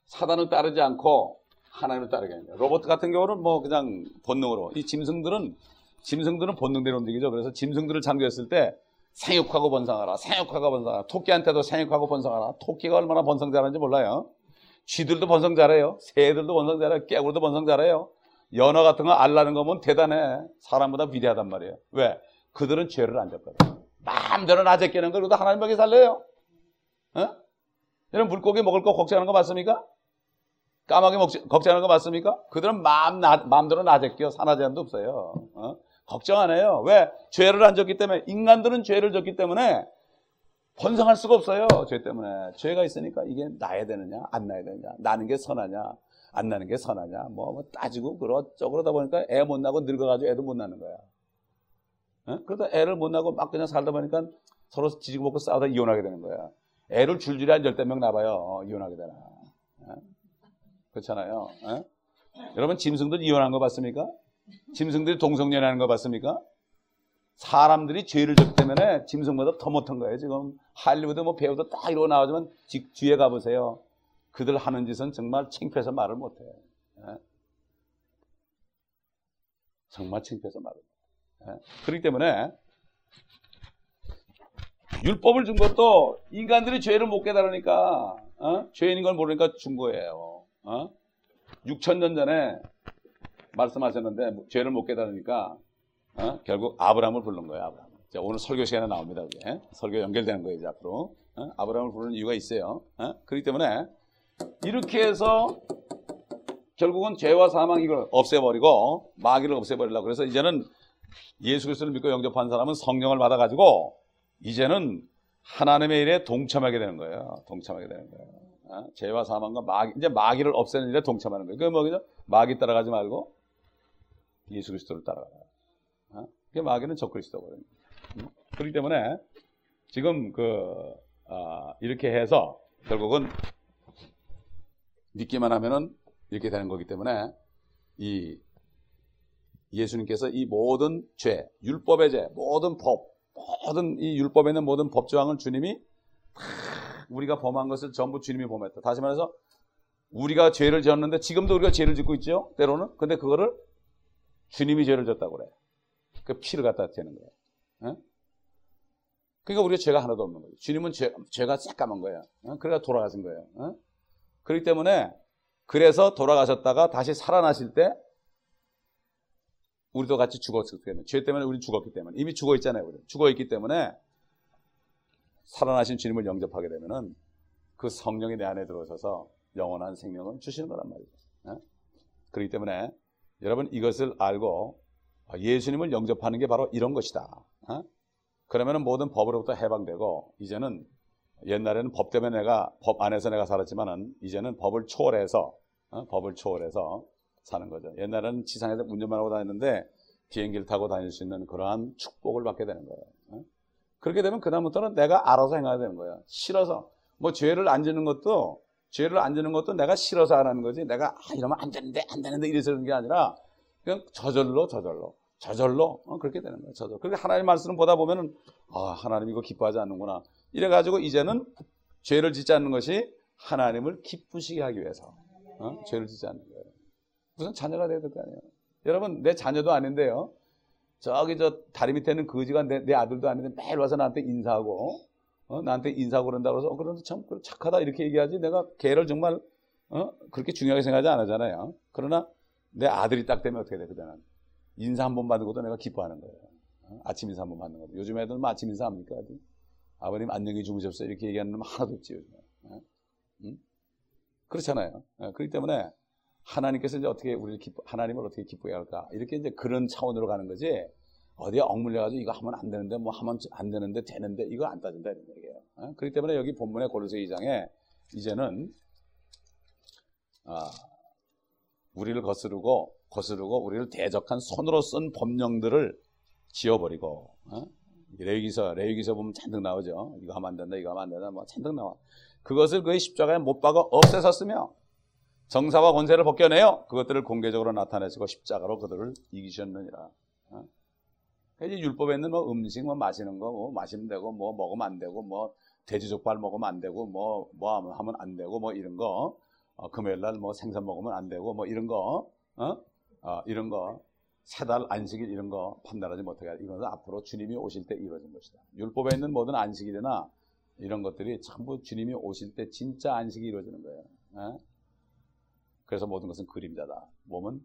사단을 따르지 않고 하나님을 따르게 합니다. 로버트 같은 경우는 뭐 그냥 본능으로 이 짐승들은 짐승들은 본능대로 움직이죠. 그래서 짐승들을 창조했을 때 생육하고 번성하라. 생육하고 번성하라. 토끼한테도 생육하고 번성하라. 토끼가 얼마나 번성 잘하는지 몰라요. 쥐들도 번성 잘해요. 새들도 번성 잘해요. 깨구리도 번성 잘해요. 연어 같은 거 알라는 거면 대단해. 사람보다 위대하단 말이에요. 왜? 그들은 죄를 안 졌거든. 마음대로 낮에 깨는 걸 그래도 하나님 먹이 살래요. 어? 여러분 물고기 먹을 거 걱정하는 거 맞습니까? 까마귀 먹지, 걱정하는 거 맞습니까? 그들은 마음, 나, 마음대로 낮에 끼어 산화 제한도 없어요. 어? 걱정 안 해요. 왜? 죄를 안 졌기 때문에 인간들은 죄를 졌기 때문에 번성할 수가 없어요. 죄 때문에. 죄가 있으니까 이게 나야 되느냐 안 나야 되느냐 나는 게 선하냐 안 나는 게 선하냐 뭐, 뭐 따지고 그러저 그러다 보니까 애 못 나고 늙어가지고 애도 못 나는 거야. 어? 그러다 애를 못 나고 막 그냥 살다 보니까 서로 지지고 먹고 싸우다 이혼하게 되는 거야. 애를 줄줄이 한 열댓 명 나봐요. 어, 이혼하게 되나. 어? 그렇잖아요. 어? 여러분 짐승들 이혼한 거 봤습니까? 짐승들이 동성연애하는 거 봤습니까? 사람들이 죄를 졌기 때문에 짐승보다 더 못한 거예요. 지금 할리우드 뭐 배우도 딱 이러고 나오지만 뒤에 가보세요. 그들 하는 짓은 정말 창피해서 말을 못해. 예? 정말 창피해서 말을 못해. 예? 그렇기 때문에 율법을 준 것도 인간들이 죄를 못 깨달으니까 어? 죄인인 걸 모르니까 준 거예요. 어? 6천 년 전에 말씀하셨는데 뭐 죄를 못 깨달으니까 어? 결국 아브라함을 부른 거예요. 아브라함. 자, 오늘 설교 시간에 나옵니다. 그게. 설교 연결되는 거예요. 이제 앞으로. 어? 아브라함을 부르는 이유가 있어요. 어? 그렇기 때문에 이렇게 해서 결국은 죄와 사망 이걸 없애버리고 마귀를 없애버리려고 그래서 이제는 예수 그리스도를 믿고 영접한 사람은 성령을 받아가지고 이제는 하나님의 일에 동참하게 되는 거예요. 동참하게 되는 거예요. 어? 죄와 사망과 마귀, 이제 마귀를 없애는 일에 동참하는 거예요. 그게 뭐죠? 마귀 따라가지 말고 예수 그리스도를 따라가라. 어? 그게 마귀는 적그리스도거든요. 음? 그렇기 때문에 지금 그 어, 이렇게 해서 결국은 믿기만 하면은 이렇게 되는 거기 때문에 이 예수님께서 이 모든 죄, 율법의 죄, 모든 법, 모든 이 율법에 있는 모든 법조항을 주님이 우리가 범한 것을 전부 주님이 범했다. 다시 말해서 우리가 죄를 지었는데 지금도 우리가 죄를 짓고 있죠. 때로는. 근데 그거를 주님이 죄를 졌다고 그래. 그 피를 갖다 대는 거예요. 어? 그러니까 우리가 죄가 하나도 없는 거예요. 주님은 죄, 죄가 새까만 거예요. 어? 그래가 돌아가신 거예요. 어? 그렇기 때문에 그래서 돌아가셨다가 다시 살아나실 때 우리도 같이 죽었기 때문에 죄 때문에 우리 죽었기 때문에 이미 죽어 있잖아요. 우리 죽어 있기 때문에 살아나신 주님을 영접하게 되면은 그 성령이 내 안에 들어오셔서 영원한 생명을 주시는 거란 말이죠. 예? 그렇기 때문에 여러분 이것을 알고 예수님을 영접하는 게 바로 이런 것이다. 어? 그러면은 모든 법으로부터 해방되고 이제는 옛날에는 법 때문에 내가 법 안에서 내가 살았지만은 이제는 법을 초월해서 어? 법을 초월해서 사는 거죠. 옛날에는 지상에서 운전만 하고 다녔는데 비행기를 타고 다닐 수 있는 그러한 축복을 받게 되는 거예요. 어? 그렇게 되면 그다음부터는 내가 알아서 행해야 되는 거예요. 싫어서 뭐 죄를 안 지는 것도 죄를 안 지는 것도 내가 싫어서 안 하는 거지. 내가 아, 이러면 안 되는데 안 되는데 이래서 그런 게 아니라 그냥 저절로 저절로 저절로 어, 그렇게 되는 거예요. 저절로. 그렇게 하나님 말씀을 보다 보면은 아 하나님 이거 기뻐하지 않는구나. 이래 가지고 이제는 죄를 짓지 않는 것이 하나님을 기쁘시게 하기 위해서 어? 죄를 짓지 않는 거예요. 무슨 자녀가 돼야 될 거 아니에요. 여러분 내 자녀도 아닌데요. 저기 저 다리 밑에 있는 거지가 내, 내 아들도 아닌데 매일 와서 나한테 인사하고 어? 나한테 인사하고 그런다 그래서 어, 그런데 참 착하다 이렇게 얘기하지 내가 걔를 정말 어? 그렇게 중요하게 생각하지 않잖아요. 그러나 내 아들이 딱 되면 어떻게 돼 그다는 인사 한 번 받는 것도 내가 기뻐하는 거예요. 어? 아침 인사 한 번 받는 것도 요즘 애들은 뭐 아침 인사 합니까? 아버님 안녕히 주무셨어요 이렇게 얘기하는 놈 하나도 없지 요즘에. 어? 응? 그렇잖아요. 어, 그렇기 때문에 하나님께서 이제 어떻게 우리를 기뻐, 하나님을 어떻게 기쁘게 할까? 이렇게 이제 그런 차원으로 가는 거지. 어디에 억물려가지고 이거 하면 안 되는데 뭐 하면 안 되는데 되는데 이거 안 따진다 이런 얘기예요. 어? 그렇기 때문에 여기 본문의 고르세 2장에 이제는 아, 우리를 거스르고 거스르고 우리를 대적한 손으로 쓴 법령들을 지워버리고 어? 레위기서 레위기서 보면 잔뜩 나오죠. 이거 하면 안 된다, 이거 하면 안 된다, 뭐 잔뜩 나와. 그것을 그의 십자가에 못 박아 없애셨으며 정사와 권세를 벗겨내어 그것들을 공개적으로 나타내시고 십자가로 그들을 이기셨느니라. 어? 이제 율법에 있는 뭐 음식 뭐 마시는 거 뭐 마시면 되고 뭐 먹으면 안 되고 뭐 돼지 족발 먹으면 안 되고 뭐뭐 뭐 하면 안 되고 뭐 이런 거 어, 금요일 날 뭐 생선 먹으면 안 되고 뭐 이런 거 어? 어 이런 거 세 달 안식일 이런 거 판단하지 못하게 이것은 앞으로 주님이 오실 때 이루어진 것이다. 율법에 있는 모든 안식일이나 이런 것들이 전부 주님이 오실 때 진짜 안식이 이루어지는 거예요. 어? 그래서 모든 것은 그림자다. 몸은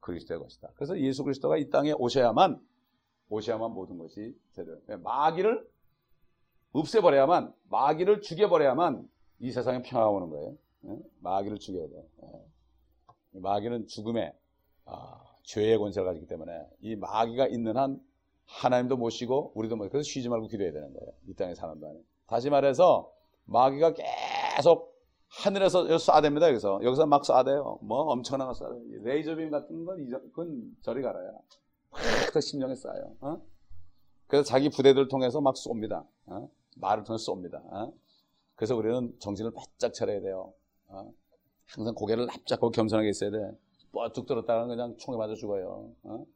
그리스도의 것이다. 그래서 예수 그리스도가 이 땅에 오셔야만 오셔야만 모든 것이 제대로. 마귀를 없애버려야만 마귀를 죽여버려야만 이 세상에 평화가 오는 거예요. 마귀를 죽여야 돼. 마귀는 죽음의 아, 죄의 권세를 가지기 때문에 이 마귀가 있는 한 하나님도 모시고 우리도 모시고 그래서 쉬지 말고 기도해야 되는 거예요. 이 땅에 사는 동안에. 다시 말해서 마귀가 계속 하늘에서 쏴댑니다. 여기서 여기서 막 쏴대요. 뭐 엄청난 거 쏴대요. 레이저빔 같은 건 그건 저리 가라야. 확 심령에 쏴요. 어? 그래서 자기 부대들을 통해서 막 쏩니다. 어? 말을 통해서 쏩니다. 어? 그래서 우리는 정신을 바짝 차려야 돼요. 어? 항상 고개를 납작하고 겸손하게 있어야 돼. 뻗쭉 들었다가 그냥 총에 맞아 죽어요. 어?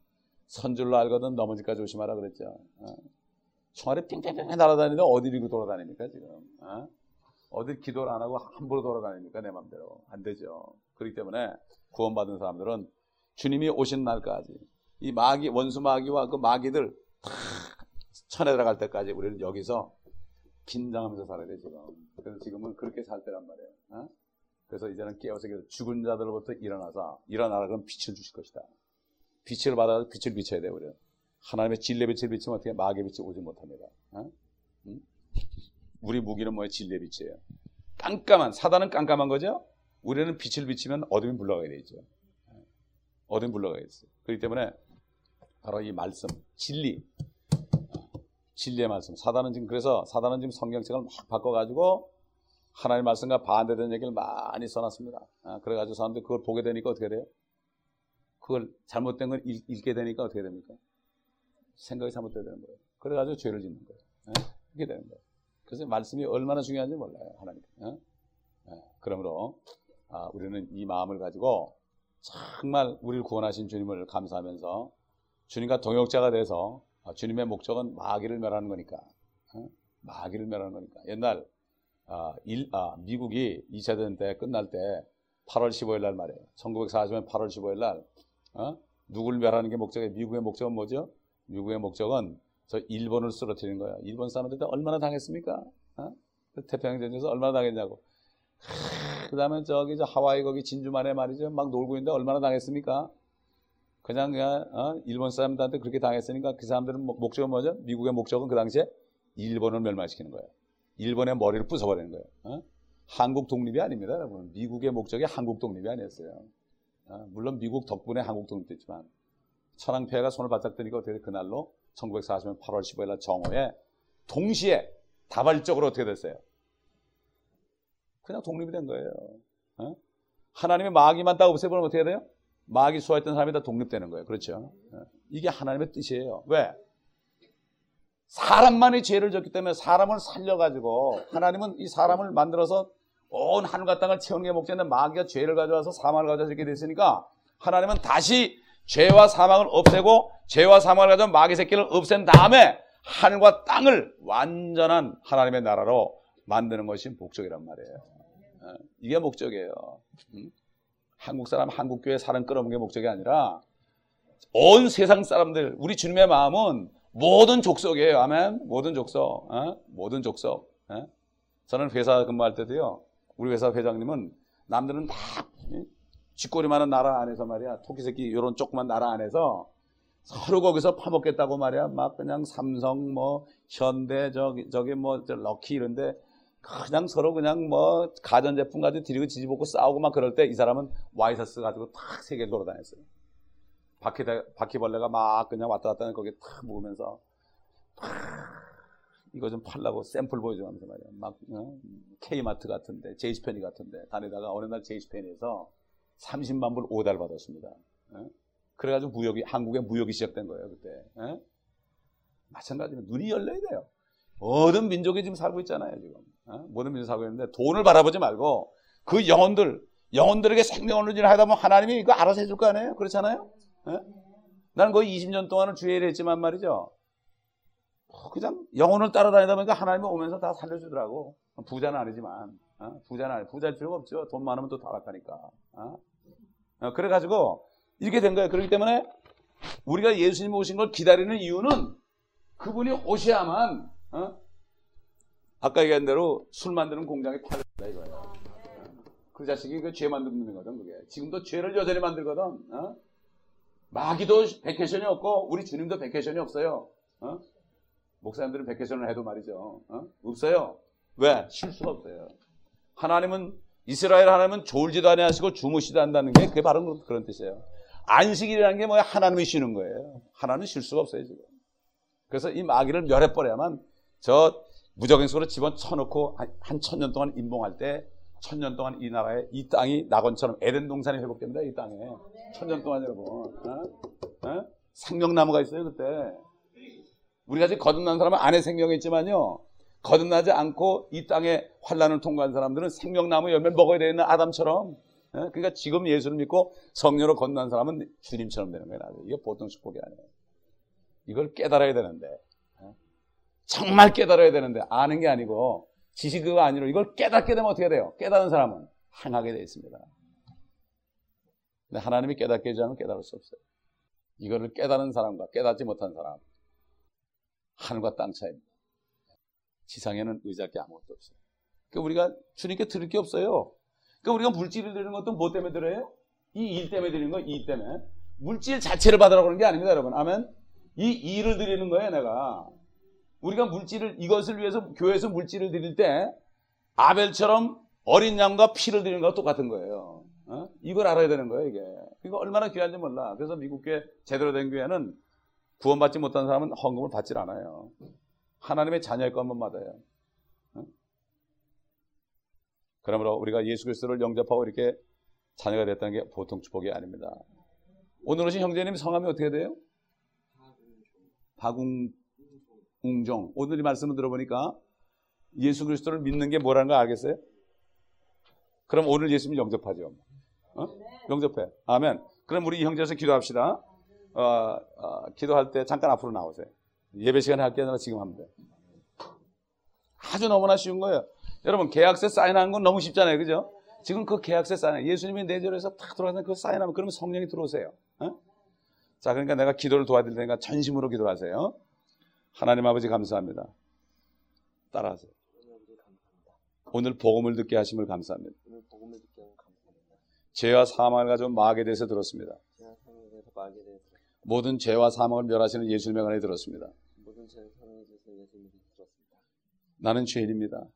선줄로 알거든 넘어질까 조심하라 그랬죠. 어? 총알이 핑핑핑 날아다니는데 어디로 돌아다닙니까 지금? 어? 어디 기도를 안 하고 함부로 돌아다닙니까 내 맘대로 안 되죠. 그렇기 때문에 구원받은 사람들은 주님이 오신 날까지 이 마귀 원수 마귀와 그 마귀들 다 천에 들어갈 때까지 우리는 여기서 긴장하면서 살아야 돼 지금. 그래서 지금은 그렇게 살 때란 말이에요. 어? 그래서 이제는 깨어서 죽은 자들로부터 일어나서 일어나라 그럼 빛을 주실 것이다. 빛을 받아서 빛을 비춰야 돼 우리는. 하나님의 진리 빛을 비치면 어떻게 마귀 빛이 오지 못합니다. 어? 응? 우리 무기는 뭐예요? 진리의 빛이에요. 깜깜한 사단은 깜깜한 거죠. 우리는 빛을 비치면 어둠이 물러가게 되죠. 어둠이 물러가게 있어요. 그렇기 때문에 바로 이 말씀, 진리, 진리의 말씀. 사단은 지금 그래서 사단은 지금 성경책을 막 바꿔가지고 하나님의 말씀과 반대되는 얘기를 많이 써놨습니다. 아, 그래가지고 사람들이 그걸 보게 되니까 어떻게 돼요? 그걸 잘못된 걸 읽, 게 되니까 어떻게 됩니까? 생각이 잘못되는 거예요. 그래가지고 죄를 짓는 거예요. 네? 그렇게 되는 거예요. 그래서 말씀이 얼마나 중요한지 몰라요. 하나님. 네? 네. 그러므로 아, 우리는 이 마음을 가지고 정말 우리를 구원하신 주님을 감사하면서 주님과 동역자가 돼서 아, 주님의 목적은 마귀를 멸하는 거니까. 어? 마귀를 멸하는 거니까. 옛날 아, 일, 아, 미국이 2차 대전 때 끝날 때 8월 15일 날 말이에요. 1940년 8월 15일 날 어? 누굴 멸하는 게 목적이에요? 미국의 목적은 뭐죠? 미국의 목적은 저 일본을 쓰러뜨리는 거야. 일본 사람들 때 얼마나 당했습니까? 어? 그 태평양전에서 얼마나 당했냐고. 그 다음에 저기 저 하와이 거기 진주만에 말이죠. 막 놀고 있는데 얼마나 당했습니까? 그냥 그냥 어? 일본 사람들한테 그렇게 당했으니까 그 사람들은 목- 목적은 뭐죠? 미국의 목적은 그 당시에 일본을 멸망시키는 거예요. 일본의 머리를 부숴버리는 거예요. 어? 한국 독립이 아닙니다, 여러분. 미국의 목적이 한국 독립이 아니었어요. 어? 물론 미국 덕분에 한국 독립됐지만 천황폐하가 손을 바짝 드니까 어떻게 그날로 1940년 8월 15일 날 정오에 동시에 다발적으로 어떻게 됐어요? 그냥 독립이 된 거예요. 어? 하나님의 마귀만 딱 없애버리면 어떻게 돼요? 마귀 수호했던 사람이 다 독립되는 거예요. 그렇죠? 어. 이게 하나님의 뜻이에요. 왜? 사람만이 죄를 졌기 때문에 사람을 살려가지고 하나님은 이 사람을 만들어서 온 하늘과 땅을 채우는 게 목적인데 마귀가 죄를 가져와서 사망을 가져와서 이렇게 됐으니까 하나님은 다시 죄와 사망을 없애고 죄와 사망을 가져온 마귀 새끼를 없앤 다음에 하늘과 땅을 완전한 하나님의 나라로 만드는 것이 목적이란 말이에요. 어, 이게 목적이에요. 음? 한국 사람, 한국 교회 사람 끌어오는 게 목적이 아니라 온 세상 사람들, 우리 주님의 마음은 모든 족속이에요. 아멘. 모든 족속, 어? 모든 족속. 어? 저는 회사 근무할 때도요. 우리 회사 회장님은 남들은 다 이? 쥐꼬리 많은 나라 안에서 말이야. 토끼 새끼 이런 조그만 나라 안에서 서로 거기서 파먹겠다고 말이야. 막 그냥 삼성 뭐 현대 저기 저기 뭐저 럭키 이런데 그냥 서로 그냥 뭐 가전제품 가지고 들이고 지지볶고 싸우고 막 그럴 때 이 사람은 와이셔츠 가지고 탁 세계를 돌아다녔어요. 바퀴, 바퀴벌레가 막 그냥 왔다 갔다 하는 거기에 탁 묵으면서 탁 이거 좀 팔라고 샘플 보여주면서 말이야. 막 어? K마트 같은데, 제이스페니 같은데 다니다가 어느 날 제이스페니에서 30만 불 오달 받았습니다. 어? 그래가지고 무역이 한국의 무역이 시작된 거예요 그때. 어? 마찬가지로 눈이 열려야 돼요. 모든 민족이 지금 살고 있잖아요 지금. 어? 모든 살고 있는데 돈을 바라보지 말고 그 영혼들 영혼들에게 생명을 주는 하다 보면 하나님이 이거 알아서 해줄 거 아니에요? 그렇잖아요? 예? 나는 거의 20년 동안은 주의를 했지만 말이죠. 어, 그냥 영혼을 따라다니다 보니까 하나님이 오면서 다 살려주더라고. 부자는 아니지만. 어? 부자는 아니, 부자일 필요가 없죠. 돈 많으면 또 타락하니까. 어? 어, 그래가지고 이렇게 된 거예요. 그렇기 때문에 우리가 예수님 오신 걸 기다리는 이유는 그분이 오셔야만 어? 아까 얘기한 대로 술 만드는 공장에 팔린다 이거예요. 그 자식이 그 죄 만드는 거든 그게. 지금도 죄를 여전히 만들거든. 어? 마귀도 vacation이 없고 우리 주님도 vacation이 없어요. 어? 목사님들은 vacation을 해도 말이죠. 어? 없어요. 왜? 쉴 수가 없어요. 하나님은 이스라엘 하나님은 졸지도 아니하시고 주무시도 한다는 게 그게 바로 그런 뜻이에요. 안식일이라는 게 뭐야? 하나님이 쉬는 거예요. 하나님은 쉴 수가 없어요 지금. 그래서 이 마귀를 멸해버려야만 저 무적인 속으로 집어 쳐놓고 한 천 년 동안 임봉할 때 천 년 동안 이 나라에 이 땅이 낙원처럼 에덴 동산이 회복됩니다. 이 땅에 천 년 동안 여러분 어? 어? 생명나무가 있어요 그때 우리가 지금 거듭난 사람은 안에 생명이 있지만요 거듭나지 않고 이 땅에 환란을 통과한 사람들은 생명나무 열매를 먹어야 되는 아담처럼 어? 그러니까 지금 예수를 믿고 성령으로 거듭난 사람은 주님처럼 되는 거예요. 이게 보통 축복이 아니에요. 이걸 깨달아야 되는데 어? 정말 깨달아야 되는데 아는 게 아니고 지식이 아니로 이걸 깨닫게 되면 어떻게 돼요? 깨닫는 사람은 행하게 되어 있습니다. 근데 하나님이 깨닫게 해주지 않으면 깨달을 수 없어요. 이거를 깨닫는 사람과 깨닫지 못한 사람 하늘과 땅 차이입니다. 지상에는 의지할 게 아무것도 없어요. 그러니까 우리가 주님께 드릴 게 없어요. 그러니까 우리가 물질을 드리는 것도 뭐 때문에 드려요? 이 일 때문에 드리는 거예요. 이 때문에. 물질 자체를 받으라고 그러는 게 아닙니다, 여러분. 아멘. 이 일을 드리는 거예요, 내가. 우리가 물질을 이것을 위해서 교회에서 물질을 드릴 때 아벨처럼 어린 양과 피를 드리는 것과 똑같은 거예요. 어? 이걸 알아야 되는 거예요, 이게. 이거 얼마나 귀한지 몰라. 그래서 미국 교회 제대로 된 교회는 구원받지 못한 사람은 헌금을 받질 않아요. 하나님의 자녀일 것만 받아요. 어? 그러므로 우리가 예수 그리스도를 영접하고 이렇게 자녀가 됐다는 게 보통 축복이 아닙니다. 오늘 오신 형제님 성함이 어떻게 돼요? 박웅 종. 오늘 이 말씀을 들어보니까 예수 그리스도를 믿는 게 뭐라는 거 알겠어요? 그럼 오늘 예수님 영접하죠. 어? 영접해. 아멘. 그럼 우리 이 형제에서 기도합시다. 어, 어, 기도할 때 잠깐 앞으로 나오세요. 예배 시간에 할게 아니라 지금 하면 돼. 아주 너무나 쉬운 거예요. 여러분 계약서 사인하는 건 너무 쉽잖아요, 그죠? 지금 그 계약서 사인, 예수님이 내절에서 탁 들어가서 그 사인하면 그러면 성령이 들어오세요. 어? 자, 그러니까 내가 기도를 도와드릴 테니까 전심으로 기도하세요. 하나님 아버지 감사합니다. 따라하세요. 오늘 복음을 듣게 하심을 감사합니다. 오늘 복음을 듣게 하는 감사합니다. 죄와 사망을 가지고 마귀에 대해서 들었습니다. 모든 죄와 사망을 멸하시는 예수님의 명안에 들었습니다. 모든 들었습니다. 나는 죄인입니다.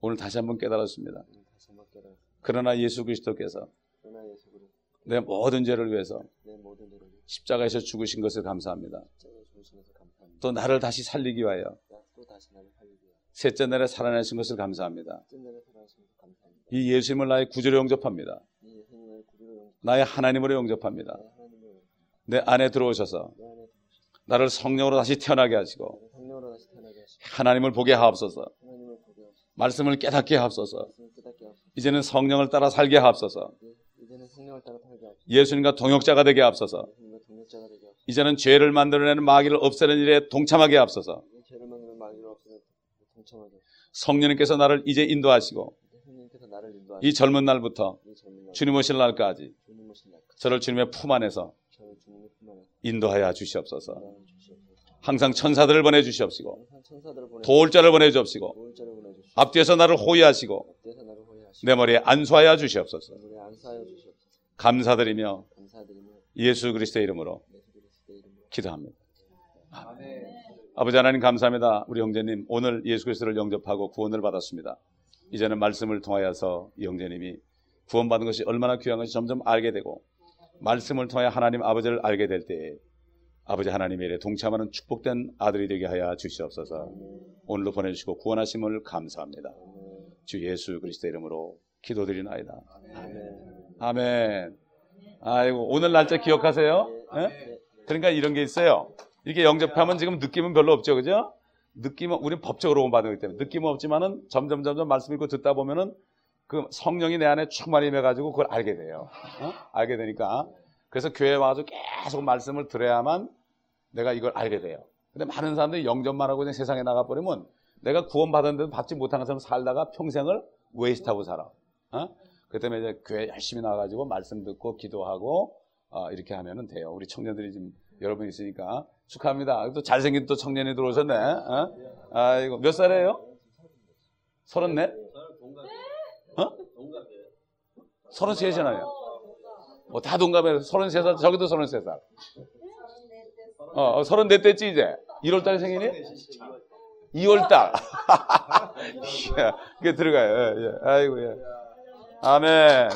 오늘 다시 한번 깨달았습니다. 그러나 예수 그리스도께서 내 모든 죄를 위해서 십자가에서 죽으신 것을 감사합니다. 또 나를 다시 살리기 위하여 셋째 날에 살아내신 것을 감사합니다. 이 예수님을 나의 구주로 영접합니다. 나의 하나님으로 영접합니다. 내 안에 들어오셔서 나를 성령으로 다시 태어나게 하시고 하나님을 보게 하옵소서. 말씀을 깨닫게 하옵소서. 이제는 성령을 따라 살게 하옵소서. 예수님과 동역자가 되게 하옵소서. 이제는 죄를 만들어내는 마귀를 없애는 일에 동참하게 하시고 성령님께서 나를 이제 인도하시고 이 젊은 날부터 주님 오실 날까지 저를 주님의 품 안에서 인도하여 주시옵소서. 항상 천사들을 보내주시옵시고 보내 도울 자를 보내주옵시고 앞뒤에서 나를 호위하시고 내 머리에 안수하여 주시옵소서. 감사드리며 예수 그리스도의 이름으로 기도합니다. 아멘. 아버지 하나님 감사합니다. 우리 형제님 오늘 예수 그리스도를 영접하고 구원을 받았습니다. 이제는 말씀을 통하여서 이 형제님이 구원받은 것이 얼마나 귀한 것이 점점 알게 되고 말씀을 통하여 하나님 아버지를 알게 될 때에 아버지 하나님의 일에 동참하는 축복된 아들이 되게 하여 주시옵소서. 오늘도 보내주시고 구원하심을 감사합니다. 주 예수 그리스도 이름으로 기도드리나이다. 아멘. 아멘. 아이고 오늘 날짜 기억하세요? 예? 네. 그러니까 이런 게 있어요. 이렇게 영접하면 지금 느낌은 별로 없죠, 그죠? 느낌은 우리 법적으로 받는 거기 때문에 느낌은 없지만은 점점 점점 말씀 읽고 듣다 보면은 그 성령이 내 안에 충만히 임해가지고 그걸 알게 돼요. 어? 알게 되니까 그래서 교회 와서 계속 말씀을 들어야만 내가 이걸 알게 돼요. 근데 많은 사람들이 영접만 하고 그냥 세상에 나가 버리면 내가 구원 받았는데도 받지 못하는 사람 살다가 평생을 waste하고 살아. 어? 그 때문에 이제 교회 열심히 나가가지고 말씀 듣고 기도하고 어, 이렇게 하면은 돼요. 우리 청년들이 지금 여러분 있으니까 축하합니다. 또 잘생긴 또 청년이 들어오셨네. 어? 아이고 몇 살이에요? 서른넷? 어? 서른셋이나요? 어, 다 동갑이에요. 서른세 살, 저기도 서른세 살. 어, 어, 서른넷 됐지 이제. 1월 달 생일이? 2월달. 예, 그게 들어가요. 예, 예. 아이고 예. 아멘.